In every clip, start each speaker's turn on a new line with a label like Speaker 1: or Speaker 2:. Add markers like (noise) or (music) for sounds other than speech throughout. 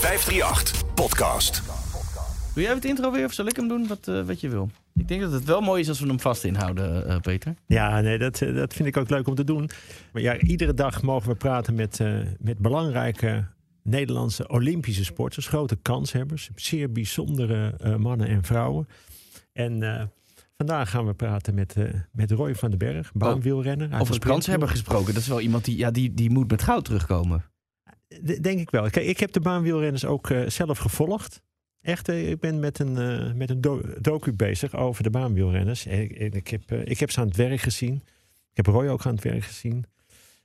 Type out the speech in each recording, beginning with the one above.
Speaker 1: 538 Podcast.
Speaker 2: Doe jij het intro weer of zal ik hem doen? Wat, eh, wat je wil. Ik denk dat het wel mooi is als we hem vast inhouden, eh, Peter.
Speaker 3: Ja, nee, dat, eh, dat vind ik ook leuk om te doen. Maar ja, iedere dag mogen we praten met, eh, met belangrijke Nederlandse Olympische sporters. Grote kanshebbers. Zeer bijzondere eh, mannen en vrouwen. En eh, vandaag gaan we praten met, eh, met Roy van den Berg, baanwielrenner. uit
Speaker 2: Over
Speaker 3: de
Speaker 2: het kans hebben
Speaker 3: sprintploeg.
Speaker 2: gesproken. Dat is wel iemand die, ja, die, die moet met goud terugkomen.
Speaker 3: Denk ik wel. Kijk, ik heb de baanwielrenners ook eh, zelf gevolgd. Echt, eh, ik ben met een, eh, met een do- docu bezig over de baanwielrenners. En ik, en ik, heb, ik heb ze aan het werk gezien. Ik heb Roy ook aan het werk gezien.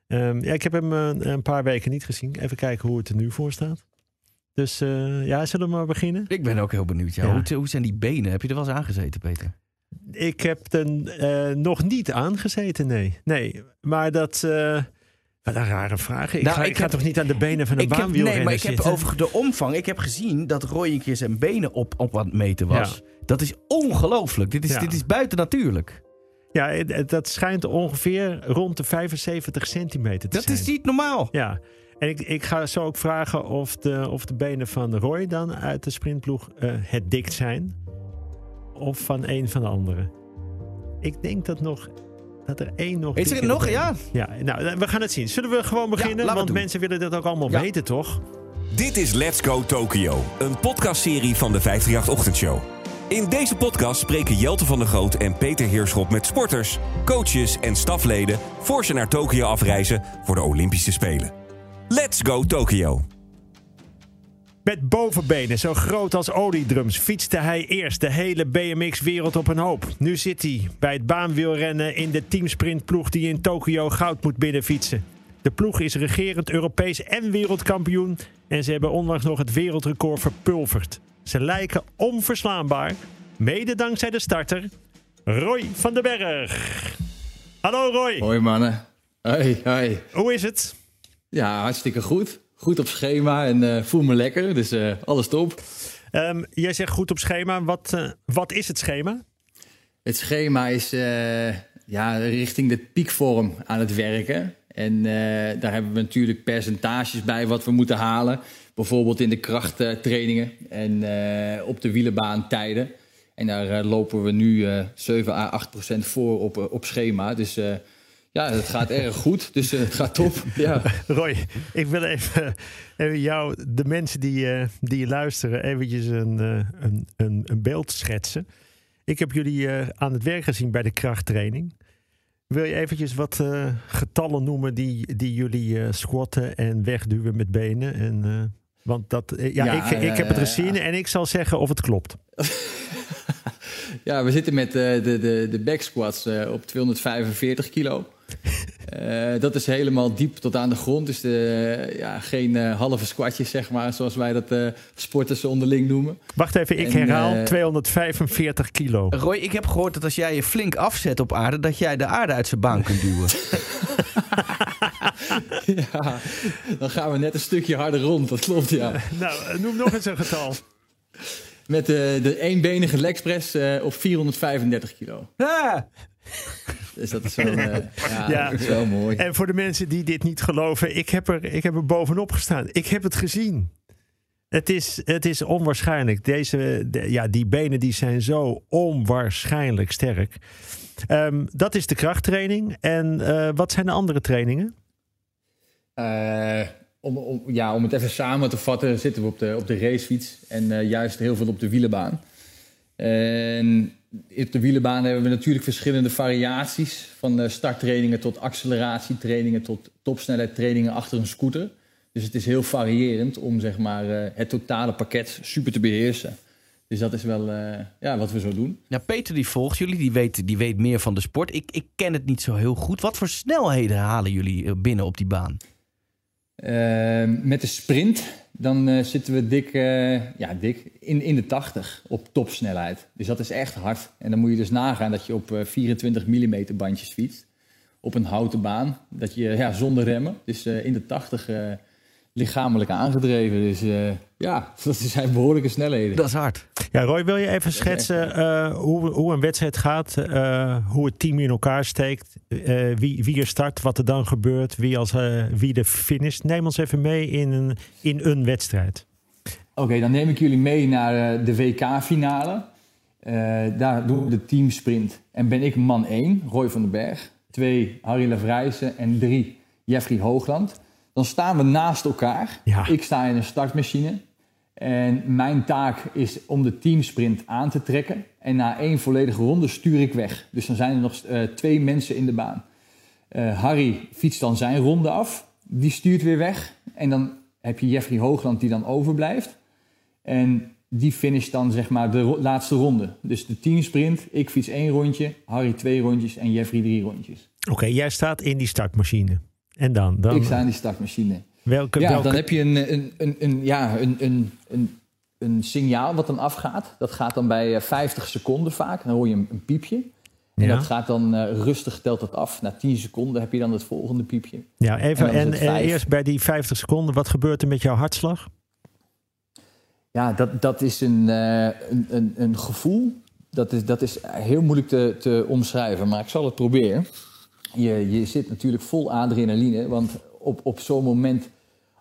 Speaker 3: Ehm, ja, ik heb hem een paar weken niet gezien. Even kijken hoe het er nu voor staat. Dus ja, zullen we maar beginnen?
Speaker 2: Ik ben ook heel benieuwd. Ja.
Speaker 3: Ja.
Speaker 2: Hoe, hoe zijn die benen? Heb je er wel eens aangezeten, Peter?
Speaker 3: Ik heb er nog niet aangezeten, nee. Nee, maar dat... wat een rare vraag. Ik,
Speaker 2: Nou,
Speaker 3: ga,
Speaker 2: ik
Speaker 3: ik ga toch niet aan de benen van een baanwielrenner
Speaker 2: nee, maar ik heb
Speaker 3: zitten?
Speaker 2: over de omvang. Ik heb gezien dat Roy een keer zijn benen op, op aan het meten was. Dat is ongelooflijk. Dit is,
Speaker 3: Ja.
Speaker 2: dit is buiten natuurlijk.
Speaker 3: Ja, dat schijnt ongeveer rond de 75 centimeter te
Speaker 2: Dat
Speaker 3: zijn.
Speaker 2: is niet normaal.
Speaker 3: Ja, en ik, ik ga zo ook vragen of de, of de benen van Roy dan uit de sprintploeg eh, het dikt zijn. Of van een van de anderen. Ik denk dat, nog, dat er één nog...
Speaker 2: Is er nog? Ja.
Speaker 3: Ja, nou, we gaan het zien. Zullen we gewoon beginnen? Want mensen willen dat ook allemaal
Speaker 2: Ja.
Speaker 3: weten, toch?
Speaker 1: Dit is Let's Go Tokyo, een podcastserie van de 538 Ochtendshow. In deze podcast spreken Jelte van der Groot en Peter Heerschop met sporters, coaches en stafleden voor ze naar Tokio afreizen voor de Olympische Spelen. Let's Go Tokyo.
Speaker 3: Met bovenbenen zo groot als oliedrums fietste hij eerst de hele BMX-wereld op een hoop. Nu zit hij bij het baanwielrennen in de teamsprintploeg die in Tokio goud moet binnenfietsen. De ploeg is regerend Europees en wereldkampioen en ze hebben onlangs nog het wereldrecord verpulverd. Ze lijken onverslaanbaar, mede dankzij de starter Roy van den Berg. Hallo Roy,
Speaker 4: Hoi mannen. Hoi, hoi.
Speaker 3: hoe is het?
Speaker 4: Ja, hartstikke goed. Goed op schema en eh, voel me lekker, dus eh, alles top.
Speaker 3: Ehm, jij zegt goed op schema. Wat, eh, wat is het schema?
Speaker 4: Het schema is ja, richting de piekvorm aan het werken. En daar hebben we natuurlijk percentages bij wat we moeten halen. Bijvoorbeeld in de krachttrainingen en op de wielenbaan tijden. En daar lopen we nu eh 7 à 8 procent voor op, op schema. Dus ja, het gaat erg goed. Dus eh, het gaat top. Ja. (laughs)
Speaker 3: Roy, ik wil even, even jou, de mensen die, eh, die luisteren, eventjes een, eh, een, een, een beeld schetsen. Ik heb jullie aan het werk gezien bij de krachttraining. Wil je eventjes wat getallen noemen die, die jullie squatten en wegduwen met benen? En, want dat, ja,
Speaker 4: Ja,
Speaker 3: ik, ik heb het gezien en ik zal zeggen of het klopt. (laughs)
Speaker 4: Ja, we zitten met de, de, de back squats op 245 kilo. Eh, dat is helemaal diep tot aan de grond. Dus de, ja, geen eh, halve squatjes, zeg maar, zoals wij dat eh, sporters onderling noemen.
Speaker 3: Wacht even, ik
Speaker 4: En,
Speaker 3: herhaal
Speaker 4: eh,
Speaker 3: 245 kilo.
Speaker 2: Roy, ik heb gehoord dat als jij je flink afzet op aarde, dat jij de aarde uit zijn baan kunt duwen. (laughs) (laughs)
Speaker 4: ja, dan gaan we net een stukje harder rond, dat klopt, ja. (laughs)
Speaker 3: Nou, eh, noem nog eens een getal.
Speaker 4: Met de, de eenbenige legpress eh op 435 kilo.
Speaker 2: Ah,
Speaker 4: Dus dat is wel, eh, (laughs) ja,
Speaker 3: Ja.
Speaker 4: dat is wel mooi.
Speaker 3: En voor de mensen die dit niet geloven, ik heb er, ik heb er bovenop gestaan. Ik heb het gezien. Het is, het is onwaarschijnlijk. Deze, de- ja, die benen die zijn zo onwaarschijnlijk sterk. Ehm, dat is de krachttraining. En eh, wat zijn de andere trainingen?
Speaker 4: Eh, om, om, ja, om het even samen te vatten, zitten we op de, op de racefiets en eh, juist heel veel op de wielenbaan. En op de wielenbaan hebben we natuurlijk verschillende variaties. Van eh, starttrainingen tot acceleratietrainingen tot topsnelheidtrainingen achter een scooter. Dus het is heel variërend om zeg maar, eh, het totale pakket super te beheersen. Dus dat is wel eh, ja, wat we zo doen.
Speaker 2: Nou, Peter die volgt jullie, die weet, die weet meer van de sport. Ik, ik ken het niet zo heel goed. Wat voor snelheden halen jullie binnen op die baan?
Speaker 4: Eh, met de sprint, dan eh, zitten we dik, eh, ja, dik in, in de 80 op topsnelheid. Dus dat is echt hard. En dan moet je dus nagaan dat je op eh, 24 mm bandjes fietst. Op een houten baan. Dat je ja, zonder remmen. Dus in de 80 eh, lichamelijk aangedreven. Dus eh, ja, (laughs) dat zijn behoorlijke snelheden.
Speaker 2: Dat is hard.
Speaker 3: Ja, Roy, wil je even schetsen eh, hoe, hoe een wedstrijd gaat? eh, hoe het team in elkaar steekt? eh, wie, wie er start, wat er dan gebeurt? Wie, als, eh, wie de finish? Neem ons even mee in een, in een wedstrijd.
Speaker 4: Oké, dan neem ik jullie mee naar de WK-finale. Eh, daar doen we de teamsprint. En ben ik man 1, Roy van den Berg. 2, Harry Lavrijsen. En 3, Jeffrey Hoogland. Dan staan we naast elkaar.
Speaker 3: Ja.
Speaker 4: Ik sta in een startmachine. En mijn taak is om de teamsprint aan te trekken. En na één volledige ronde stuur ik weg. Dus dan zijn er nog eh, twee mensen in de baan. Eh, Harry fietst dan zijn ronde af. Die stuurt weer weg. En dan heb je Jeffrey Hoogland die dan overblijft. En die finisht dan zeg maar de laatste ronde. Dus de teamsprint. Ik fiets één rondje. Harry twee rondjes. En Jeffrey drie rondjes.
Speaker 3: Oké, jij staat in die startmachine. En dan? dan
Speaker 4: Ik sta in die startmachine.
Speaker 3: welke,
Speaker 4: Ja,
Speaker 3: welke,
Speaker 4: dan heb je een, een, een, een, ja, een, een, een, een signaal wat dan afgaat. Dat gaat dan bij eh, 50 seconden vaak. Dan hoor je een, piepje. En
Speaker 3: Ja.
Speaker 4: dat gaat dan eh, rustig, telt dat af. Na 10 seconden heb je dan het volgende piepje.
Speaker 3: Ja, even.
Speaker 4: en
Speaker 3: eh, eerst bij die 50 seconden, wat gebeurt er met jouw hartslag?
Speaker 4: Ja, dat, dat is een, eh, een, een, een gevoel. Dat is, dat is heel moeilijk te, te omschrijven, maar ik zal het proberen. Je, je zit natuurlijk vol adrenaline, want op, op zo'n moment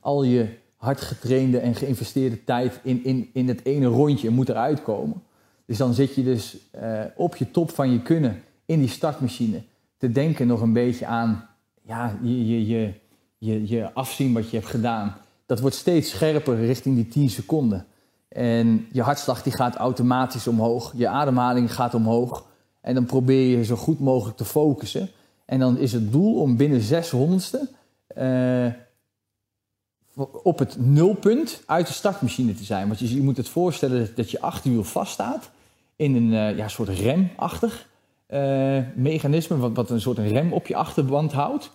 Speaker 4: al je hard getrainde en geïnvesteerde tijd in, in, in het ene rondje moet eruit komen. Dus dan zit je dus eh, op je top van je kunnen in die startmachine te denken nog een beetje aan ja, je, je, je, je, je afzien wat je hebt gedaan. Dat wordt steeds scherper richting die 10 seconden. En je hartslag die gaat automatisch omhoog, je ademhaling gaat omhoog. En dan probeer je zo goed mogelijk te focussen. En dan is het doel om binnen 600ste eh, op het nulpunt uit de startmachine te zijn. Want je, je moet het voorstellen dat je achterwiel vaststaat in een eh, ja, soort remachtig eh, mechanisme, wat, wat een soort een rem op je achterband houdt.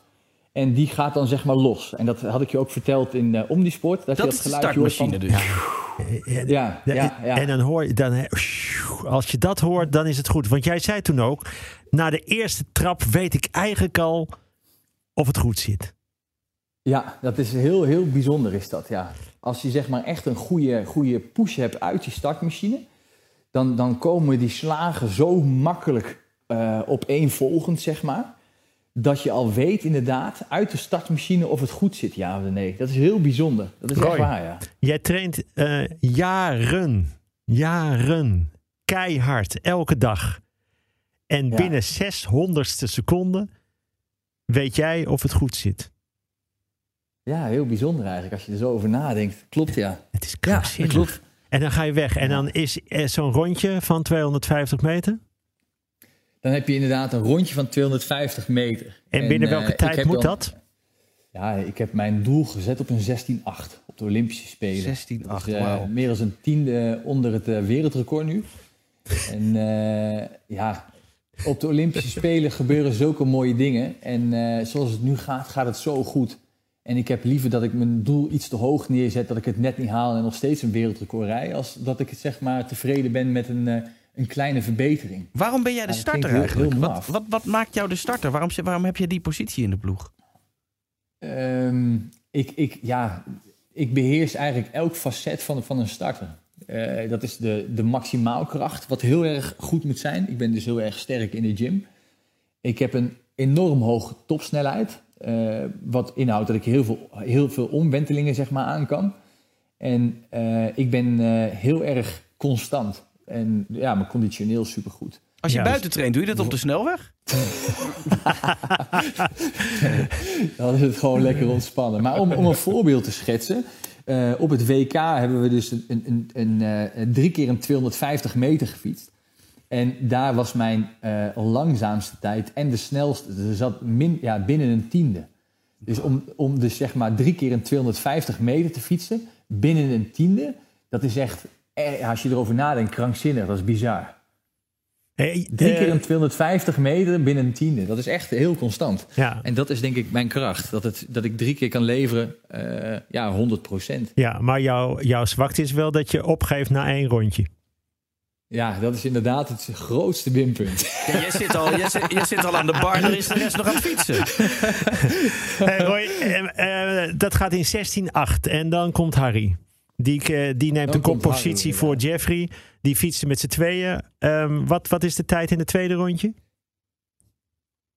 Speaker 4: En die gaat dan zeg maar los. En dat had ik je ook verteld in Omnisport. Dat,
Speaker 2: Dat
Speaker 4: je
Speaker 2: is de
Speaker 4: geluidje hoort van-
Speaker 2: startmachine dus.
Speaker 4: Ja, ja, ja.
Speaker 3: En dan hoor je, dan, als je dat hoort, dan is het goed. Want jij zei toen ook, na de eerste trap weet ik eigenlijk al of het goed zit.
Speaker 4: Ja, dat is heel, heel bijzonder is dat, ja. Als je zeg maar echt een goede, goede push hebt uit die startmachine... dan, dan komen die slagen zo makkelijk eh opeenvolgend, zeg maar... dat je al weet inderdaad uit de startmachine of het goed zit, ja of nee. Dat is heel bijzonder. Dat is
Speaker 3: Roy.
Speaker 4: echt waar, ja.
Speaker 3: Jij traint eh, jaren, jaren, keihard, elke dag. En
Speaker 4: Ja.
Speaker 3: binnen 600ste seconde weet jij of het goed zit.
Speaker 4: Ja, heel bijzonder eigenlijk als je er zo over nadenkt. Klopt, ja.
Speaker 3: Het is krankzinnig.
Speaker 4: klopt.
Speaker 3: En dan ga je weg. En dan is eh, zo'n rondje van 250 meter.
Speaker 4: Dan heb je inderdaad een rondje van 250 meter.
Speaker 3: En binnen
Speaker 4: eh,
Speaker 3: welke
Speaker 4: ik
Speaker 3: tijd moet
Speaker 4: dan-
Speaker 3: dat?
Speaker 4: Ja, ik heb mijn doel gezet op een 16-8 op de Olympische Spelen.
Speaker 2: 16, 8,
Speaker 4: Dus, eh,
Speaker 2: wauw.
Speaker 4: Meer dan een tiende onder het eh, wereldrecord nu. en eh, ja, op de Olympische Spelen (laughs) gebeuren zulke mooie dingen. En eh, zoals het nu gaat, gaat het zo goed. En ik heb liever dat ik mijn doel iets te hoog neerzet, dat ik het net niet haal en nog steeds een wereldrecord rij, als dat ik zeg maar tevreden ben met een, eh, een kleine verbetering.
Speaker 2: Waarom ben jij de
Speaker 4: dat
Speaker 2: starter
Speaker 4: heel-
Speaker 2: eigenlijk?
Speaker 4: heel
Speaker 2: wat, wat, wat maakt jou de starter? Waarom, waarom heb je die positie in de ploeg?
Speaker 4: Ehm, ik, ik, ja, ik beheers eigenlijk elk facet van, van een starter. Eh, dat is de, de maximaalkracht, wat heel erg goed moet zijn. Ik ben dus heel erg sterk in de gym. Ik heb een enorm hoge topsnelheid. eh, wat inhoudt dat ik heel veel, heel veel omwentelingen zeg maar, aan kan. En eh, ik ben heel erg constant. En ja, mijn conditioneel supergoed.
Speaker 2: Als je
Speaker 3: Ja,
Speaker 2: buiten traint, doe je dat op de snelweg? (laughs)
Speaker 4: Dan is het gewoon lekker ontspannen. Maar om, om een voorbeeld te schetsen. eh, op het WK hebben we dus een, een, een, eh, drie keer een 250 meter gefietst. En daar was mijn eh, langzaamste tijd en de snelste. Dus er zat min, ja, binnen een tiende. Dus om, om dus zeg maar drie keer een 250 meter te fietsen binnen een tiende. Dat is echt, eh, als je erover nadenkt, krankzinnig. Dat is bizar.
Speaker 3: Hey,
Speaker 4: Drie keer een 250 meter binnen een tiende. Dat is echt heel constant.
Speaker 3: ja,
Speaker 4: En dat is denk ik mijn kracht. Dat, het, dat ik drie keer kan leveren, eh, ja, 100 procent.
Speaker 3: ja, maar jouw, jouw zwakte is wel dat je opgeeft na één rondje.
Speaker 4: Ja, dat is inderdaad het grootste winpunt.
Speaker 2: Ja, jij, zit al, jij, zit, jij zit al aan de bar, dan is de rest nog aan het fietsen. (laughs)
Speaker 3: Roy, eh, eh, dat gaat in 16-8 en dan komt Harry. Die, eh, die neemt de koppositie
Speaker 4: Harry,
Speaker 3: voor Jeffrey. Die fietsen met z'n tweeën. Ehm, wat, wat is de tijd in het tweede rondje?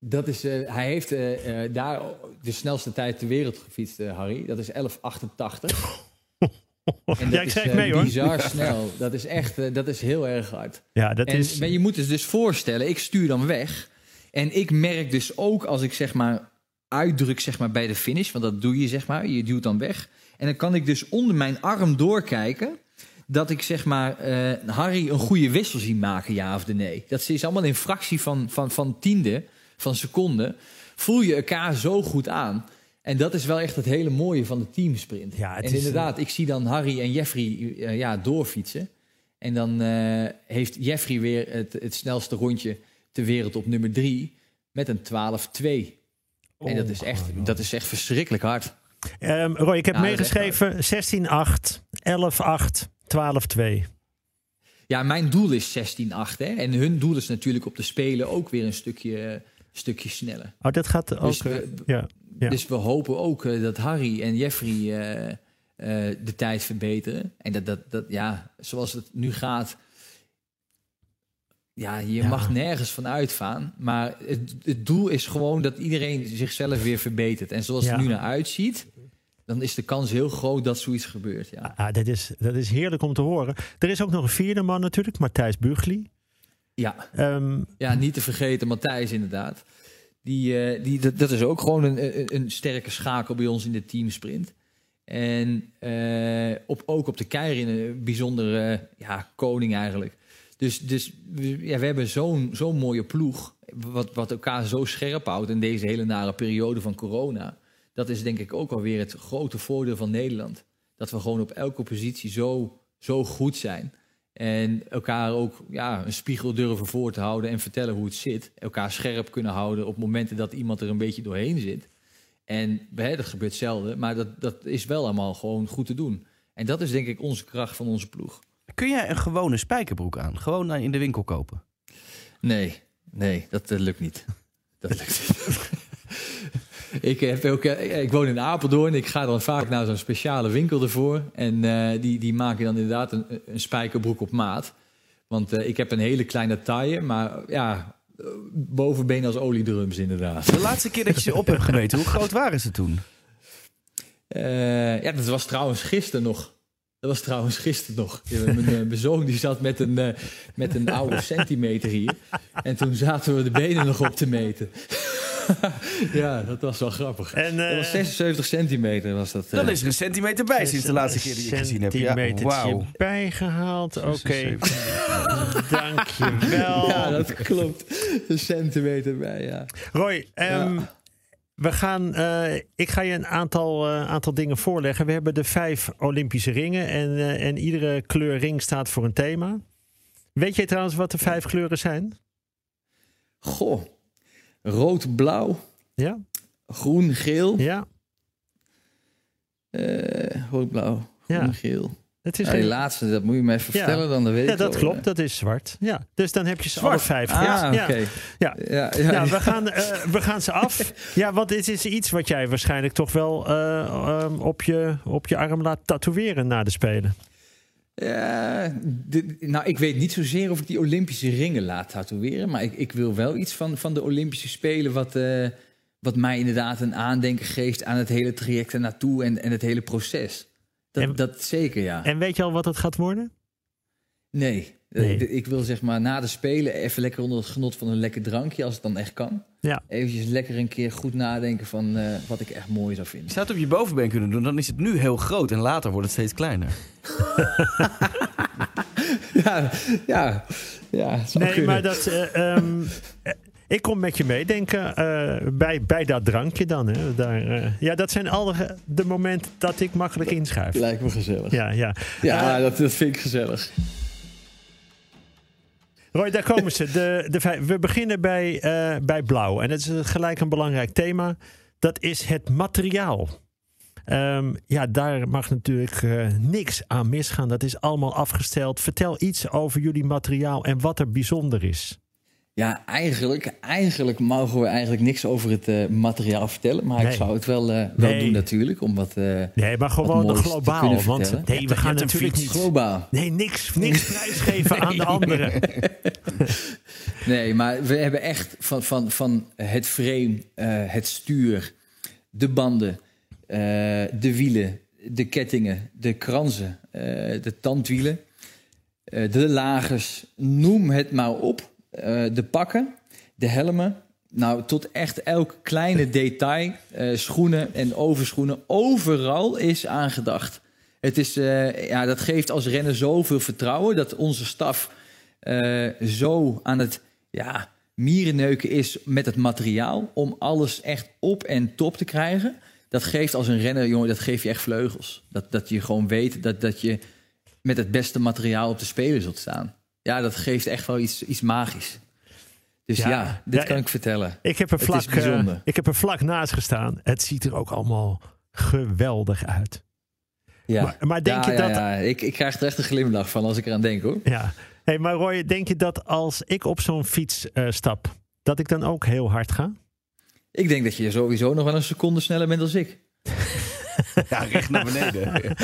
Speaker 4: Dat is, eh, hij heeft eh, daar de snelste tijd ter wereld gefietst, Harry. Dat is 11,88. (laughs) En
Speaker 3: Ja, ik
Speaker 4: eh,
Speaker 3: mee, hoor.
Speaker 4: Bizar (laughs) snel. Dat is echt, dat is heel erg hard.
Speaker 3: Ja, dat
Speaker 4: En,
Speaker 3: is...
Speaker 4: maar je moet het dus voorstellen, ik stuur dan weg. En ik merk dus ook als ik zeg maar uitdruk zeg maar, bij de finish, want dat doe je zeg maar, je duwt dan weg. En dan kan ik dus onder mijn arm doorkijken dat ik zeg maar eh, Harry een goede wissel zie maken, ja of nee. Dat is allemaal in fractie van, van, van tiende, van seconde. Voel je elkaar zo goed aan. En dat is wel echt het hele mooie van de teamsprint.
Speaker 3: Ja,
Speaker 4: en
Speaker 3: is,
Speaker 4: inderdaad, ik zie dan Harry en Jeffrey eh, ja, doorfietsen. En dan eh, heeft Jeffrey weer het, het snelste rondje ter wereld op nummer drie met een 12-2. En dat is, echt, dat is echt verschrikkelijk hard.
Speaker 3: Ehm, Roy, ik heb
Speaker 4: echt
Speaker 3: meegeschreven 16-8, 11-8, 12-2.
Speaker 4: Ja, mijn doel is 16-8. hè. En hun doel is natuurlijk op de Spelen ook weer een stukje, stukje sneller.
Speaker 3: Oh, dat gaat ook...
Speaker 4: Dus
Speaker 3: eh,
Speaker 4: we-
Speaker 3: ja. Ja.
Speaker 4: Dus we hopen ook eh, dat Harry en Jeffrey eh, eh, de tijd verbeteren. En dat, dat, dat, ja, zoals het nu gaat. Ja, je
Speaker 3: Ja.
Speaker 4: mag nergens van uitgaan. Maar het, het doel is gewoon dat iedereen zichzelf weer verbetert. En zoals
Speaker 3: Ja.
Speaker 4: het nu naar uitziet, dan is de kans heel groot dat zoiets gebeurt. Ja.
Speaker 3: Ah, dat, is, dat is heerlijk om te horen. Er is ook nog een vierde man natuurlijk, Matthijs Bugli.
Speaker 4: Ja,
Speaker 3: Ehm,
Speaker 4: ja, niet te vergeten, Matthijs inderdaad. Die, eh, die, dat, dat is ook gewoon een, een, een sterke schakel bij ons in de teamsprint. En eh, op, ook op de Keirin een bijzondere ja, koning eigenlijk. Dus, dus ja, we hebben zo'n zo'n mooie ploeg, wat, wat elkaar zo scherp houdt in deze hele nare periode van corona. Dat is denk ik ook alweer het grote voordeel van Nederland. Dat we gewoon op elke positie zo, zo goed zijn. En elkaar ook ja, een spiegel durven voor te houden en vertellen hoe het zit. Elkaar scherp kunnen houden op momenten dat iemand er een beetje doorheen zit. En hè, dat gebeurt zelden, maar dat, dat is wel allemaal gewoon goed te doen. En dat is denk ik onze kracht van onze ploeg.
Speaker 2: Kun jij een gewone spijkerbroek aan? Gewoon in de winkel kopen?
Speaker 4: Nee, nee, dat eh, lukt niet. (laughs) Dat lukt niet. (laughs) ik, heb ook, eh, ik woon in Apeldoorn. Ik ga dan vaak naar zo'n speciale winkel ervoor. En eh, die, die maken dan inderdaad een, een spijkerbroek op maat. Want eh, ik heb een hele kleine taille, maar ja, eh, bovenbeen als oliedrums inderdaad.
Speaker 2: De laatste keer dat je ze op hebt gemeten, hoe groot waren ze toen?
Speaker 4: Eh, ja, dat was trouwens gisteren nog. Dat was trouwens gisteren nog. Mijn, eh, mijn zoon die zat met een, eh, met een oude (laughs) centimeter hier. En toen zaten we de benen nog op te meten. (laughs) ja, dat was wel grappig.
Speaker 3: en,
Speaker 4: Dat
Speaker 3: eh,
Speaker 4: was 76 centimeter was dat. eh.
Speaker 2: Dan is er een centimeter bij sinds de laatste keer die je gezien hebt. Ja, wauw.
Speaker 3: bijgehaald. Oké,
Speaker 2: 76.
Speaker 3: dankjewel.
Speaker 4: Ja, dat klopt. Een centimeter bij, ja.
Speaker 3: Roy, ehm,
Speaker 4: Ja.
Speaker 3: We gaan, eh, ik ga je een aantal, eh, aantal dingen voorleggen. We hebben de vijf Olympische ringen en, eh, en iedere kleur ring staat voor een thema. Weet je trouwens wat de vijf kleuren zijn?
Speaker 4: Goh. Rood, blauw,
Speaker 3: Ja?
Speaker 4: groen, geel.
Speaker 3: Ja?
Speaker 4: Rood, blauw, groen,
Speaker 3: Ja.
Speaker 4: geel.
Speaker 3: Het is
Speaker 4: Ja, die
Speaker 3: een-
Speaker 4: laatste, dat moet je me even
Speaker 3: Ja.
Speaker 4: vertellen, dan dat weet
Speaker 3: ja, dat klopt. Dat is zwart. Ja. Dus dan heb je ze
Speaker 2: Zwart.
Speaker 3: alle vijf.
Speaker 4: Ah,
Speaker 3: ja, ja. Ja.
Speaker 4: Ja, ja,
Speaker 3: Ja, we gaan, eh, we gaan ze af. Ja, want dit is iets wat jij waarschijnlijk toch wel eh, ehm, op, je, op je arm laat tatoeëren na de Spelen.
Speaker 4: Ja, dit- nou, ik weet niet zozeer of ik die Olympische ringen laat tatoeëren. Maar ik, ik wil wel iets van, van de Olympische Spelen. Wat, eh, wat mij inderdaad een aandenken geeft aan het hele traject ernaartoe en, en het hele proces. Dat,
Speaker 3: En-
Speaker 4: dat zeker, ja.
Speaker 3: En weet je al wat het gaat worden?
Speaker 4: nee.
Speaker 3: Nee.
Speaker 4: Eh, ik wil zeg maar na de Spelen even lekker onder het genot van een lekker drankje, als het dan echt kan.
Speaker 3: Ja.
Speaker 4: Eventjes lekker een keer goed nadenken van eh, wat ik echt mooi zou
Speaker 2: Je
Speaker 4: vinden.
Speaker 2: zou het op je bovenbeen kunnen doen, dan is het nu heel groot en later wordt het steeds kleiner. (laughs)
Speaker 4: Ja, ja, ja.
Speaker 3: Nee,
Speaker 4: kunnen.
Speaker 3: maar dat. eh, (laughs) ik kom met je meedenken eh, bij, bij dat drankje dan. Hè. Daar, eh, ja, dat zijn alle de momenten dat ik makkelijk inschuif.
Speaker 4: Lijkt me gezellig. Ja,
Speaker 3: Ja, ja.
Speaker 4: dat, dat vind ik gezellig.
Speaker 3: Roy, daar komen ze. De, de. We beginnen bij, eh, bij blauw. En dat is gelijk een belangrijk thema. Dat is het materiaal. Ehm, ja, daar mag natuurlijk eh, niks aan misgaan. Dat is allemaal afgesteld. Vertel iets over jullie materiaal en wat er bijzonder is.
Speaker 4: Ja, eigenlijk, eigenlijk mogen we eigenlijk niks over het eh, materiaal vertellen. Maar
Speaker 3: Nee.
Speaker 4: ik zou het wel, eh, wel
Speaker 3: Nee.
Speaker 4: doen natuurlijk. Omdat eh,
Speaker 3: Nee, maar gewoon globaal. Want nee, we gaan natuurlijk niet.
Speaker 4: globaal.
Speaker 3: Nee, niks, niks (laughs) prijsgeven aan de anderen. (laughs)
Speaker 4: Nee, maar we hebben echt van, van, van het frame, eh, het stuur, de banden, eh, de wielen, de kettingen, de kransen, eh, de tandwielen, eh, de lagers, noem het maar op. Eh, de pakken, de helmen. Nou, tot echt elk kleine (laughs) detail, eh, schoenen en overschoenen, overal is aangedacht. Het is, eh, ja, dat geeft als renner zoveel vertrouwen dat onze staf zo aan het ja, mierenneuken is met het materiaal om alles echt op en top te krijgen. Dat geeft als een renner, jongen, dat geeft je echt vleugels. Dat, dat je gewoon weet dat, dat je met het beste materiaal op de speler zult staan. Ja, dat geeft echt wel iets, iets magisch. Dus
Speaker 3: Ja.
Speaker 4: ja, dit
Speaker 3: Ja,
Speaker 4: kan ik vertellen.
Speaker 3: Ik heb, er vlak, eh, ik heb er vlak naast gestaan. Het ziet er ook allemaal geweldig uit.
Speaker 4: Ja.
Speaker 3: Maar, maar denk
Speaker 4: ja,
Speaker 3: je dat...
Speaker 4: ja. Ik, ik krijg er echt een glimlach van als ik eraan denk hoor.
Speaker 3: Ja. Hey, maar Roy, denk je dat als ik op zo'n fiets eh, stap, dat ik dan ook heel hard ga?
Speaker 4: Ik denk dat je sowieso nog wel een seconde sneller bent dan ik. (laughs) (laughs)
Speaker 2: Ja, recht naar beneden. (laughs)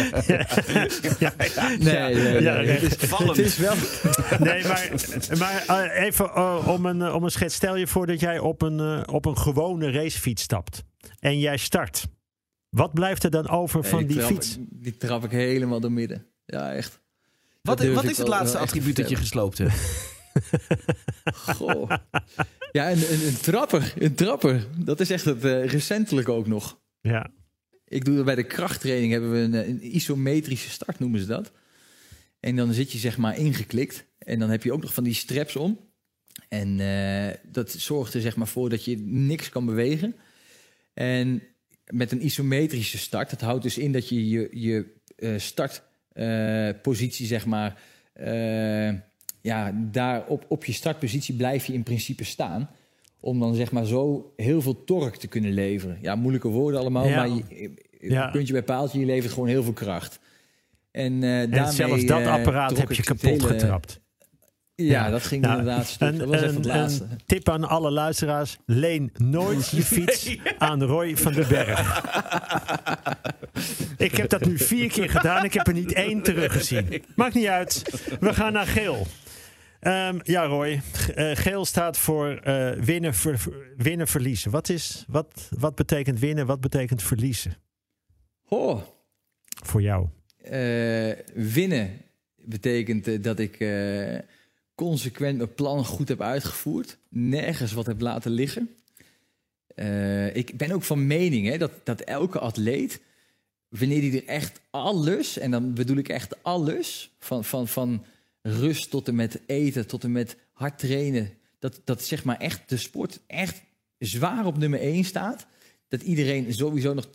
Speaker 4: Nee, nee, nee.
Speaker 3: ja,
Speaker 4: het, is,
Speaker 2: Vallend.
Speaker 4: het is wel. (laughs)
Speaker 3: Nee, maar, maar eh, even eh, om, een, eh, om een schets. Stel je voor dat jij op een, op een gewone racefiets stapt en jij start. Wat blijft er dan over van
Speaker 4: Nee,
Speaker 3: die
Speaker 4: trap,
Speaker 3: fiets?
Speaker 4: Die trap ik helemaal door midden. Ja, echt.
Speaker 2: Wat, wat is het laatste attribuut dat je gesloopt hebt?
Speaker 4: Goh. Ja, een, een, een trapper. Een trapper. Dat is echt het recentelijk ook nog.
Speaker 3: Ja.
Speaker 4: Ik doe bij de krachttraining hebben we een, eh, isometrische start, noemen ze dat. En dan zit je zeg maar ingeklikt. En dan heb je ook nog van die straps om. En eh, dat zorgt er zeg maar voor dat je niks kan bewegen. En met een isometrische start, dat houdt dus in dat je je, je eh, startpositie zeg maar... eh, ja, daar op, op je startpositie blijf je in principe staan. Om dan zeg maar zo heel veel torque te kunnen leveren. Ja, moeilijke woorden allemaal,
Speaker 3: Ja.
Speaker 4: maar je,
Speaker 3: Ja.
Speaker 4: puntje bij paaltje, je levert gewoon heel veel kracht. En, eh
Speaker 3: En
Speaker 4: daarmee,
Speaker 3: zelfs dat
Speaker 4: eh,
Speaker 3: apparaat heb je kapot
Speaker 4: hele-
Speaker 3: getrapt.
Speaker 4: Ja,
Speaker 3: Ja.
Speaker 4: dat ging
Speaker 3: Nou,
Speaker 4: inderdaad stuk.
Speaker 3: Een,
Speaker 4: Dat was even het laatste.
Speaker 3: een tip aan alle luisteraars. Leen nooit je (laughs) fiets aan Roy van den Berg. ik heb dat nu vier keer gedaan. Ik heb er niet één teruggezien. Maakt niet uit. We gaan naar geel. Ehm, ja, Roy. Eh, geel staat voor eh, winnen, ver- winnen, verliezen. Wat, is, wat, wat betekent winnen? Wat betekent verliezen
Speaker 4: Oh,
Speaker 3: voor jou?
Speaker 4: eh, winnen betekent dat ik consequent mijn plan goed heb uitgevoerd. Nergens wat heb laten liggen. Ik ben ook van mening hè, dat, dat elke atleet, wanneer die er echt alles, en dan bedoel ik echt alles, van, van, van rust tot en met eten, tot en met hard trainen, dat, dat zeg maar echt de sport echt zwaar op nummer 1 staat, dat iedereen sowieso nog 10%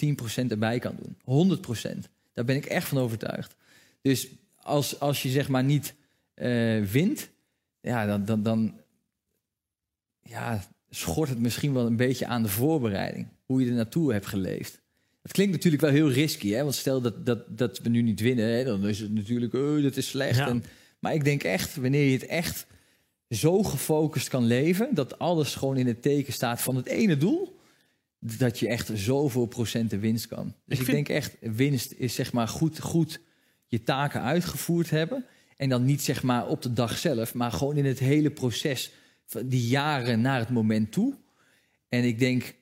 Speaker 4: erbij kan doen. 100%. Daar ben ik echt van overtuigd. Dus als, als je zeg maar niet eh, wint, ja, dan, dan, dan ja, schort het misschien wel een beetje aan de voorbereiding. Hoe je er naartoe hebt geleefd. Het klinkt natuurlijk wel heel risky, hè? want stel dat, dat, dat we nu niet winnen, hè, dan is het natuurlijk, oh, dat is slecht.
Speaker 3: Ja.
Speaker 4: En, maar ik denk echt, wanneer je het echt zo gefocust kan leven, dat alles gewoon in het teken staat van het ene doel, dat je echt zoveel procenten winst kan. Dus
Speaker 2: Ik
Speaker 4: ik,
Speaker 2: vind-
Speaker 4: denk echt, winst is zeg maar goed, goed je taken uitgevoerd hebben. En dan niet zeg maar op de dag zelf, maar gewoon in het hele proces, van die jaren naar het moment toe. En ik denk,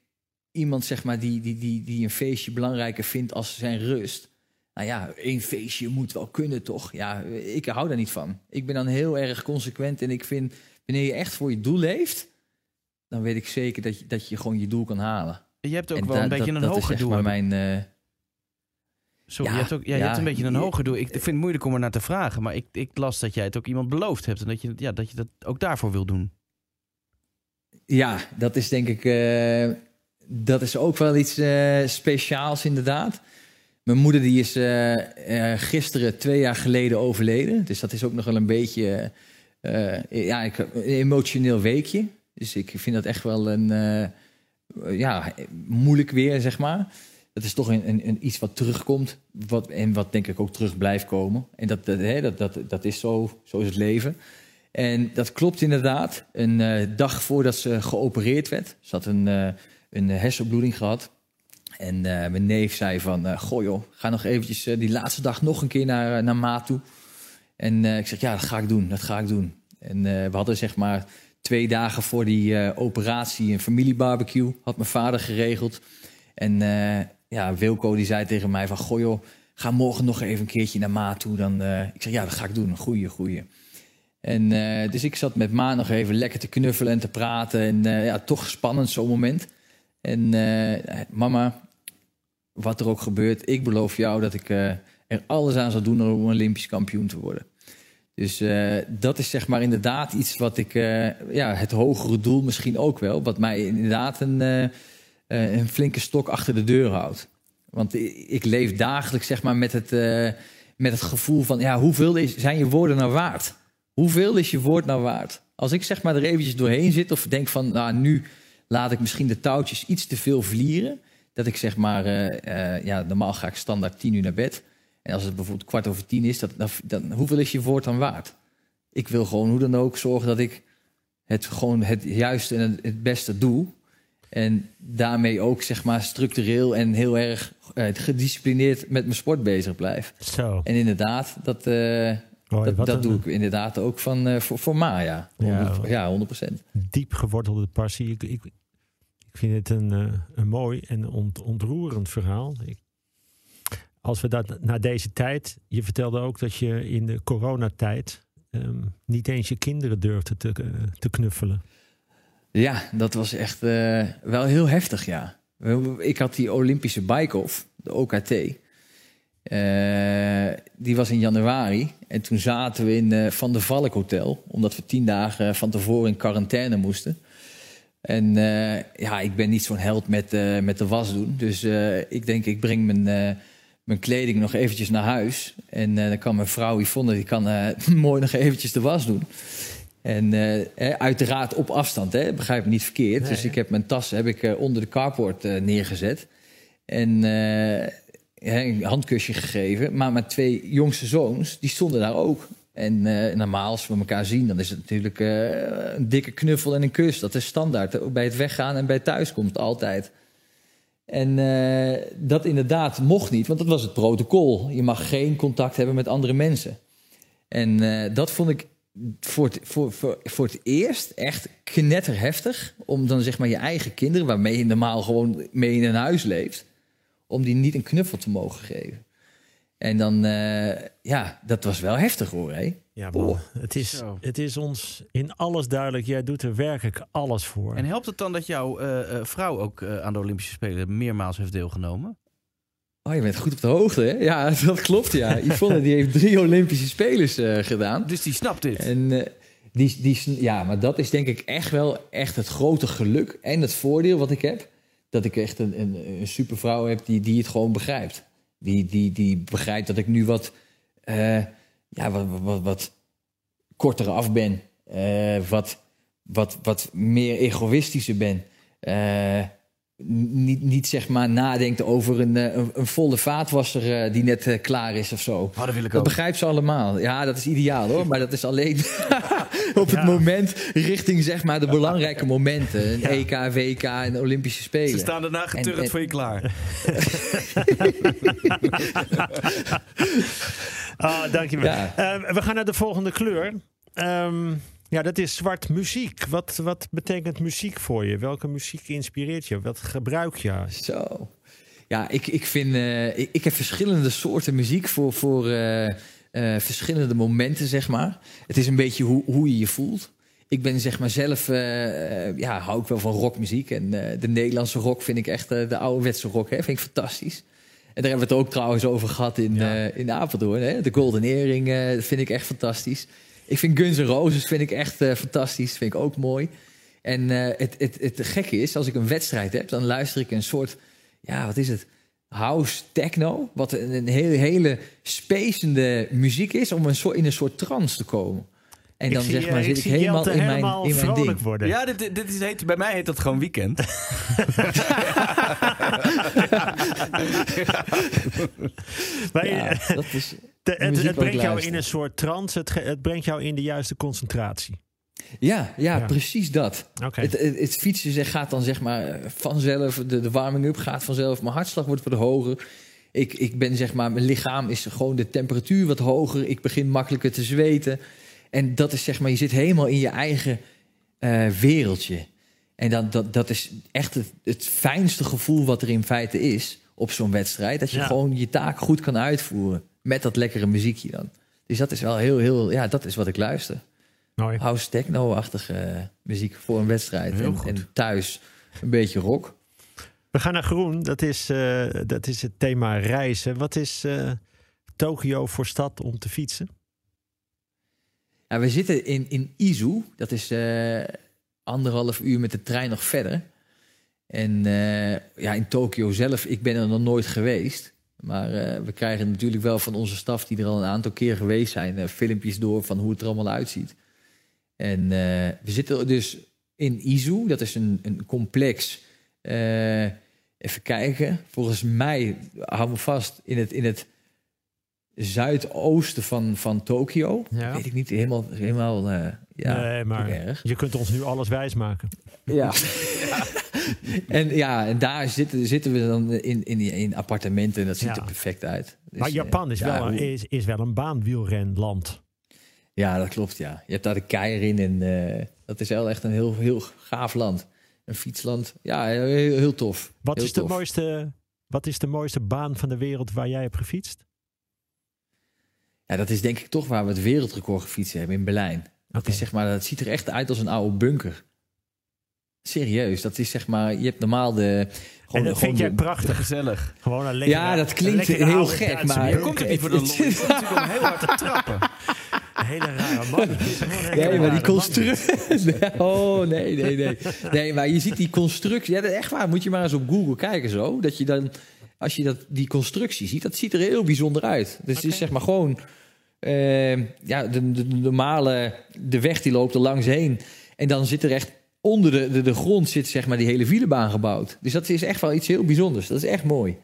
Speaker 4: iemand zeg maar die, die, die, die een feestje belangrijker vindt als zijn rust. Nou ja, één feestje moet wel kunnen, toch? Ja, ik hou daar niet van. Ik ben dan heel erg consequent en ik vind, wanneer je echt voor je doel leeft, dan weet ik zeker dat je, dat je gewoon je doel kan halen.
Speaker 2: Je hebt ook
Speaker 4: En
Speaker 2: wel
Speaker 4: da-
Speaker 2: een beetje
Speaker 4: dat,
Speaker 2: een hoger doel.
Speaker 4: maar mijn...
Speaker 2: Sorry,
Speaker 4: Ja,
Speaker 2: je hebt, ook, ja, je hebt een beetje een
Speaker 4: je-
Speaker 2: hoger doel. Ik vind het moeilijk om er naar te vragen. Maar ik, ik las dat jij het ook iemand beloofd hebt. En dat je, ja, dat je dat ook daarvoor wil doen.
Speaker 4: Ja, dat is denk ik. eh, dat is ook wel iets eh, speciaals, inderdaad. Mijn moeder die is eh, eh, gisteren twee jaar geleden overleden. Dus dat is ook nog wel een beetje. eh, ja, ik, een emotioneel weekje. Dus ik vind dat echt wel een. ja, moeilijk weer, zeg maar. Dat is toch een, een, iets wat terugkomt. Wat, en wat denk ik ook terug blijft komen. En dat, dat, hè, dat, dat, dat is zo. Zo is het leven. En dat klopt inderdaad. Een dag voordat ze geopereerd werd. Ze had een, een hersenbloeding gehad. En eh, mijn neef zei van... eh goh joh, ga nog eventjes eh, die laatste dag nog een keer naar, naar Maat toe. En ik zeg, ja, dat ga ik doen. Dat ga ik doen. En we hadden zeg maar twee dagen voor die operatie een familiebarbecue. Had mijn vader geregeld. En ja, Wilco die zei tegen mij van... Goh joh, ga morgen nog even een keertje naar Ma toe. Dan, ik zeg, ja, dat ga ik doen. Goeie, goeie. En dus ik zat met Ma nog even lekker te knuffelen en te praten. En ja, toch spannend zo'n moment. En eh, mama, wat er ook gebeurt, ik beloof jou dat ik eh, er alles aan zal doen om Olympisch kampioen te worden. Dus eh, dat is zeg maar inderdaad iets wat ik, ja, het hogere doel misschien ook wel, wat mij inderdaad een, een flinke stok achter de deur houdt. Want ik leef dagelijks zeg maar met het, met het gevoel van, ja, hoeveel is, zijn je woorden nou waard? Hoeveel is je woord nou waard? Als ik zeg maar er eventjes doorheen zit of denk van, nou, nu laat ik misschien de touwtjes iets te veel vlieren. Dat ik zeg maar, eh, eh, ja, normaal ga ik standaard tien uur naar bed. En als het bijvoorbeeld kwart over tien is, dat, dan, dan, hoeveel is je woord dan waard? Ik wil gewoon hoe dan ook zorgen dat ik het gewoon het juiste en het, beste doe. En daarmee ook zeg maar structureel en heel erg eh, gedisciplineerd met mijn sport bezig blijf.
Speaker 3: Zo.
Speaker 4: En inderdaad, dat, dat, dat doe ik inderdaad ook van, voor, voor Maya.
Speaker 3: Ja.
Speaker 4: Ja, 100%.
Speaker 3: diep gewortelde passie. Ik, ik, ik vind het een, eh, een mooi en ont- ontroerend verhaal. Als we dat na deze tijd. Je vertelde ook dat je in de coronatijd. ehm, niet eens je kinderen durfde te, eh, te knuffelen.
Speaker 4: Ja, dat was echt eh, wel heel heftig, ja. Ik had die Olympische bike-off, de OKT. Die was in januari. En toen zaten we in eh, Van der Valk Hotel. Omdat we tien dagen van tevoren in quarantaine moesten. En eh, ja, ik ben niet zo'n held met, eh, met de was doen. Dus eh, ik denk, ik breng mijn, mijn kleding nog eventjes naar huis. En dan kan mijn vrouw Yvonne, die kan (laughs) mooi nog eventjes de was doen. En uiteraard op afstand, hè? begrijp me niet verkeerd.
Speaker 3: Nee.
Speaker 4: Dus ik heb mijn tas heb ik, onder de carport neergezet. En een handkusje gegeven. Maar mijn twee jongste zoons, die stonden daar ook. En eh, normaal, als we elkaar zien, dan is het natuurlijk eh, een dikke knuffel en een kus. Dat is standaard. eh, Bij het weggaan en bij het thuiskomt altijd. En eh, dat inderdaad mocht niet, want dat was het protocol. Je mag geen contact hebben met andere mensen. En dat vond ik voor het, voor, voor, voor het eerst echt knetterheftig. Om dan zeg maar je eigen kinderen, waarmee je normaal gewoon mee in een huis leeft, om die niet een knuffel te mogen geven. En dan, eh, ja, dat was wel heftig hoor. Hè?
Speaker 3: Ja,
Speaker 4: man.
Speaker 3: Het, is,
Speaker 2: Zo.
Speaker 3: het is ons in alles duidelijk. Jij doet er werkelijk alles voor.
Speaker 2: En helpt het dan dat jouw eh, eh, vrouw ook eh, aan de Olympische Spelen meermaals heeft deelgenomen?
Speaker 4: Oh, je bent goed op de hoogte, hè? Ja, (laughs) dat klopt, ja. (laughs) Yvonne die heeft drie Olympische Spelers eh, gedaan.
Speaker 2: Dus die snapt dit.
Speaker 4: En eh, die, die, ja, maar dat is denk ik echt wel echt het grote geluk en het voordeel wat ik heb. Dat ik echt een, een, een supervrouw heb die, die het gewoon begrijpt. Die, die, die begrijpt dat ik nu wat, eh, ja, wat, wat, wat, korter af ben. Eh, wat, wat, wat meer egoïstischer ben. Niet, niet zeg maar nadenkt over een, eh, een, een volle vaatwasser eh, die net eh, klaar is of zo.
Speaker 2: Oh, dat wil ik
Speaker 4: Dat
Speaker 2: ook.
Speaker 4: begrijpt ze allemaal. Ja, dat is ideaal hoor. Maar dat is alleen (laughs) op het
Speaker 3: Ja.
Speaker 4: moment richting zeg maar de belangrijke (laughs) momenten. Een
Speaker 3: Ja.
Speaker 4: EK, WK en Olympische Spelen.
Speaker 2: Ze staan daarna
Speaker 4: En- en-
Speaker 2: voor je klaar. (laughs)
Speaker 3: Ah, dankjewel.
Speaker 4: Ja.
Speaker 3: Ehm, we gaan naar de volgende kleur. Ehm, ja, dat is zwart muziek. Wat, wat betekent muziek voor je? Welke muziek inspireert je? Wat gebruik je?
Speaker 4: Zo. Ja, ik, ik vind. eh, ik, ik heb verschillende soorten muziek voor, voor eh, eh, verschillende momenten, zeg maar. Het is een beetje hoe, hoe je je voelt. Ik ben zeg maar zelf, ja, hou ik wel van rockmuziek. En de Nederlandse rock vind ik echt, de ouderwetse rock, hè, vind ik fantastisch. En daar hebben we het ook trouwens over gehad in,
Speaker 3: Ja.
Speaker 4: in Apeldoorn. Hè? De Golden Earring vind ik echt fantastisch. Ik vind Guns N' Roses vind ik echt eh, fantastisch. Vind ik ook mooi. En eh, het, het, het gekke is, als ik een wedstrijd heb, dan luister ik een soort, ja, wat is het? House techno, wat een, een hele, hele spacende muziek is om een soort, in een soort trance te komen. En dan
Speaker 3: zie,
Speaker 4: zeg
Speaker 3: eh,
Speaker 4: maar
Speaker 3: ik
Speaker 4: zit ik helemaal in mijn, in mijn ding.
Speaker 3: worden.
Speaker 2: Ja, dit, dit is, heet, bij mij heet dat gewoon weekend. (laughs) (laughs)
Speaker 3: Maar
Speaker 4: Ja, dat is,
Speaker 3: de- het, het brengt jou in een soort trance. Het, het brengt jou in de juiste concentratie.
Speaker 4: ja, ja,
Speaker 3: Ja.
Speaker 4: precies dat. Het, het, fietsen zeg, gaat dan zeg maar eh, vanzelf, de, de warming-up gaat vanzelf, mijn hartslag wordt wat hoger. Ik, ik ben zeg maar, mijn lichaam is gewoon de temperatuur wat hoger. Ik begin makkelijker te zweten. En dat is zeg maar, je zit helemaal in je eigen eh, wereldje. En dat, dat, dat is echt het, het fijnste gevoel wat er in feite is. op zo'n wedstrijd. Dat je
Speaker 3: Ja.
Speaker 4: gewoon je taak goed kan uitvoeren. Met dat lekkere muziekje dan. Dus dat is wel heel, heel, ja, dat is wat ik luister.
Speaker 3: Mooi.
Speaker 4: House techno-achtige eh, muziek voor een wedstrijd. En, thuis een beetje rock.
Speaker 3: We gaan naar groen. Dat is, eh, dat is het thema reizen. Wat is eh, Tokio voor stad om te fietsen?
Speaker 4: Ja, we zitten in, in Izu. Dat is anderhalf uur met de trein nog verder. En ja, in Tokio zelf, ik ben er nog nooit geweest. Maar eh, we krijgen natuurlijk wel van onze staf, die er al een aantal keer geweest zijn, eh, filmpjes door van hoe het er allemaal uitziet. En eh, we zitten dus in Izu. Dat is een, een complex. even kijken. Volgens mij, hou me vast, in het, in het zuidoosten van, van Tokio.
Speaker 3: Ja.
Speaker 4: Weet ik niet helemaal, helemaal ja,
Speaker 3: nee, maar
Speaker 4: erg.
Speaker 3: je kunt ons nu alles wijsmaken.
Speaker 4: Ja. (laughs) (laughs) en ja, en daar zitten, zitten we dan in, in, in appartementen en dat ziet
Speaker 3: Ja.
Speaker 4: er perfect uit. Dus,
Speaker 3: maar Japan is,
Speaker 4: eh, ja,
Speaker 3: wel, een, is, is wel een baanwielrenland.
Speaker 4: Ja, dat klopt, ja. Je hebt daar de kei in en eh, dat is wel echt een heel, heel gaaf land. Een fietsland. Ja, heel, heel tof.
Speaker 3: Wat
Speaker 4: Heel
Speaker 3: is, de mooiste, wat is de mooiste baan van de wereld waar jij hebt gefietst?
Speaker 4: Ja, dat is denk ik toch waar we het wereldrecord gefietst hebben in Berlijn. Dat, is, zeg maar, dat ziet er echt uit als een oude bunker. Serieus, dat is zeg maar... Je hebt normaal de...
Speaker 3: En dat vind jij
Speaker 4: de-
Speaker 3: prachtig.
Speaker 2: Gezellig.
Speaker 3: Gewoon een lekkere,
Speaker 4: Ja, dat klinkt heel
Speaker 3: oude
Speaker 4: gek, maar-
Speaker 2: Je komt er niet voor de lol. Je komt natuurlijk om heel hard te trappen.
Speaker 3: Een hele rare man.
Speaker 4: Nee, maar die constructie. (laughs) oh, nee, nee, nee. Nee, maar je ziet die constructie. Ja, dat is echt waar. Moet je maar eens op Google kijken zo. Dat je dan, als je dat, die constructie ziet, dat ziet er heel bijzonder uit. Dus het is zeg maar gewoon, eh, ja, de, de, de normale, de weg die loopt er langs heen. En dan zit er echt onder de, de, de grond zit zeg maar die hele wielerbaan gebouwd. Dus dat is echt wel iets heel bijzonders. Dat is echt mooi.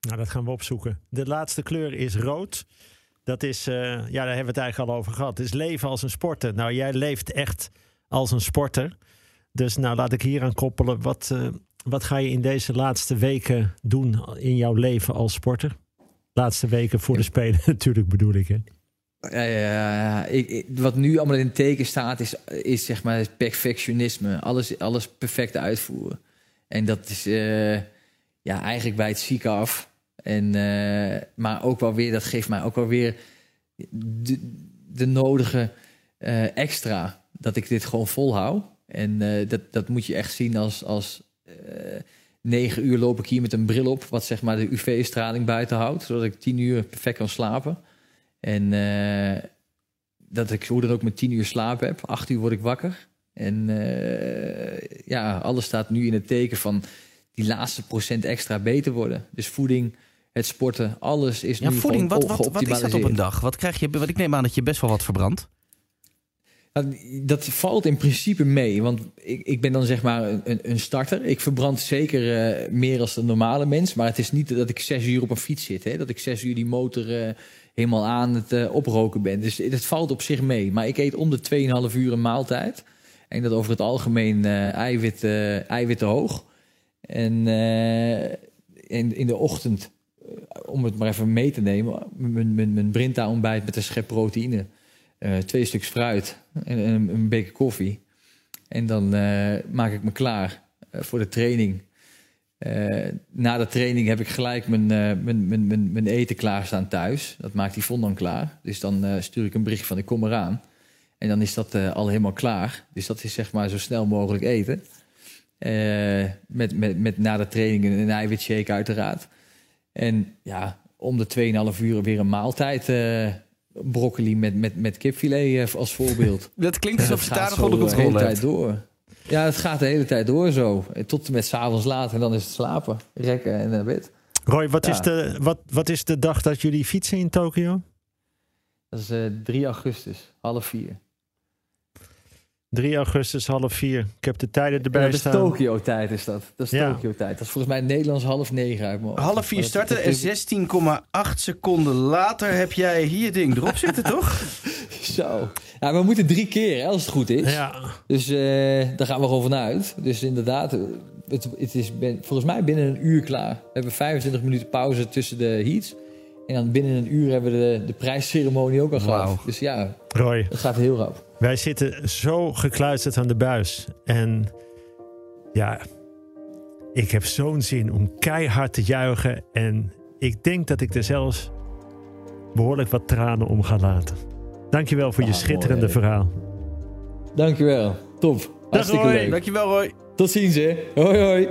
Speaker 3: Nou, dat gaan we opzoeken. De laatste kleur is rood. Dat is, eh, ja, daar hebben we het eigenlijk al over gehad. Het is leven als een sporter. Nou, jij leeft echt als een sporter. Dus nou, laat ik hier aan koppelen. Wat, eh, wat ga je in deze laatste weken doen in jouw leven als sporter? Laatste weken voor de Spelen (laughs) natuurlijk bedoel ik. Hè?
Speaker 4: Ja. Ik, wat nu allemaal in het teken staat, is, is zeg maar het perfectionisme. Alles, alles perfect uitvoeren. En dat is eh, ja, eigenlijk bij het zieken af. En, eh, maar ook wel weer, dat geeft mij ook wel weer de, de nodige eh, extra. Dat ik dit gewoon volhoud. En dat, dat moet je echt zien als, als negen uur loop ik hier met een bril op, wat zeg maar de UV-straling buiten houdt, zodat ik tien uur perfect kan slapen. En eh, dat ik hoe dan ook met tien uur slaap heb. Acht uur word ik wakker. En eh, ja, alles staat nu in het teken van die laatste procent extra beter worden. Dus voeding, het sporten, alles is
Speaker 2: Ja,
Speaker 4: nu
Speaker 2: voeding, wat, wat, wat is dat op een dag? Wat krijg je? Want ik neem aan dat je best wel wat verbrandt.
Speaker 4: Nou, Dat valt in principe mee, want ik, ik ben dan zeg maar een, een- starter. Ik verbrand zeker eh, meer als de normale mens, maar het is niet dat ik zes uur op een fiets zit. Hè? Dat ik zes uur die motor helemaal aan het eh, oproken ben. Dus het valt op zich mee. Maar ik eet om de 2,5 uur een maaltijd. En dat over het algemeen eh eiwit, eh, eiwitten hoog. En in, in de ochtend, om het maar even mee te nemen, mijn, mijn, mijn Brinta ontbijt met een schep proteïne. eh, twee stuks fruit en, en een, een beker koffie. En dan maak ik me klaar voor de training. Eh, na de training heb ik gelijk mijn, eh, mijn, mijn, mijn, mijn eten klaarstaan thuis. Dat maakt die Von dan klaar. Dus dan eh, stuur ik een bericht van ik kom eraan. En dan is dat eh, al helemaal klaar. Dus dat is zeg maar zo snel mogelijk eten. Eh, met, met, met na de training een eiwitshake uiteraard. En ja, om de 2,5 uur weer een maaltijd. eh, broccoli met, met, met kipfilet eh, als voorbeeld. (laughs)
Speaker 2: Dat klinkt alsof je daar nog onder
Speaker 4: zo de hele
Speaker 2: controle hebt.
Speaker 4: door. Ja, het gaat de hele tijd door zo. Tot en met 's avonds laat en dan is het slapen, rekken en naar bed.
Speaker 3: Roy, wat,
Speaker 4: Ja.
Speaker 3: is de, wat, wat is de dag dat jullie fietsen in Tokio?
Speaker 4: Dat is eh 3 augustus, half vier.
Speaker 3: 3 augustus, half 4. Ik heb de tijden
Speaker 4: En
Speaker 3: erbij
Speaker 4: dat is
Speaker 3: staan.
Speaker 4: Tokio-tijd is dat. Dat is
Speaker 3: Ja.
Speaker 4: Tokio-tijd. Dat is volgens mij Nederlands half negen uit mijn hoofd.
Speaker 2: Half vier
Speaker 4: dat-
Speaker 2: starten
Speaker 4: dat
Speaker 2: en
Speaker 4: is-
Speaker 2: 16,8 seconden later heb jij hier ding erop zitten, (laughs) toch? (laughs)
Speaker 4: Zo. Ja, we moeten drie keer, hè, als het goed is.
Speaker 3: Ja,
Speaker 4: Dus eh, daar gaan we gewoon vanuit. Dus inderdaad, eh, het, het is ben- volgens mij binnen een uur klaar. We hebben 25 minuten pauze tussen de heats. En dan binnen een uur hebben we de, de prijsceremonie ook al gehad. Dus ja,
Speaker 3: Roy,
Speaker 4: het gaat heel rap.
Speaker 3: wij zitten zo gekluisterd aan de buis. En ja, Ik heb zo'n zin om keihard te juichen. En ik denk dat ik er zelfs behoorlijk wat tranen om ga laten. Dankjewel voor je
Speaker 4: Ah,
Speaker 3: schitterende
Speaker 4: mooi,
Speaker 3: verhaal.
Speaker 4: Dankjewel. Top. Hartstikke
Speaker 3: Roy.
Speaker 4: leuk.
Speaker 2: Dankjewel Roy.
Speaker 4: Tot ziens hè. Hoi hoi.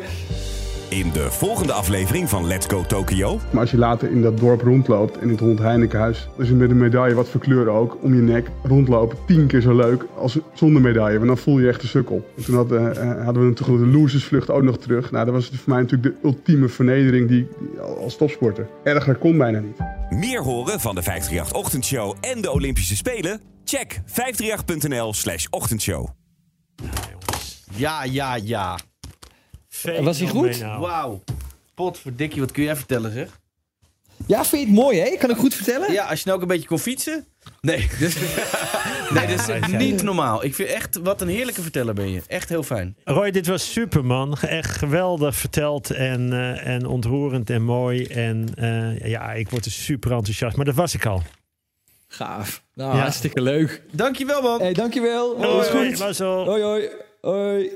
Speaker 1: In de volgende aflevering van Let's Go Tokyo
Speaker 5: Maar als je later in dat dorp rondloopt en in het Rond Heinekenhuis, dan is het met een medaille, wat voor kleur ook, om je nek rondlopen tien keer zo leuk als zonder medaille. Want dan voel je je echt een sukkel. En toen had, eh, eh, hadden we natuurlijk de losersvlucht ook nog terug. Nou, dat was voor mij natuurlijk de ultieme vernedering die, die als topsporter. Erger kon bijna niet.
Speaker 1: Meer horen van de 538 Ochtendshow en de Olympische Spelen? Check 538.nl slash ochtendshow.
Speaker 2: Ja, ja, ja.
Speaker 4: Was hij goed?
Speaker 2: Wauw. Potverdikkie, wat kun jij vertellen zeg?
Speaker 4: Ja, vind je het mooi hè? Kan ik goed vertellen?
Speaker 2: Ja, als je nou ook een beetje kon fietsen. Nee, dus, (laughs) nee, dat is niet normaal. Ik vind echt, wat een heerlijke verteller ben je. Echt heel fijn.
Speaker 3: Roy, dit was super, man. Echt geweldig verteld en, eh, en ontroerend en mooi. En eh, ja, ik word er super enthousiast. Maar dat was ik al.
Speaker 4: Gaaf. Nou,
Speaker 3: Ja.
Speaker 4: hartstikke leuk.
Speaker 2: Dankjewel man.
Speaker 4: Hey, dankjewel.
Speaker 3: Hoi,
Speaker 4: Alles goed.
Speaker 3: Marcel.
Speaker 4: Hoi hoi. Hoi.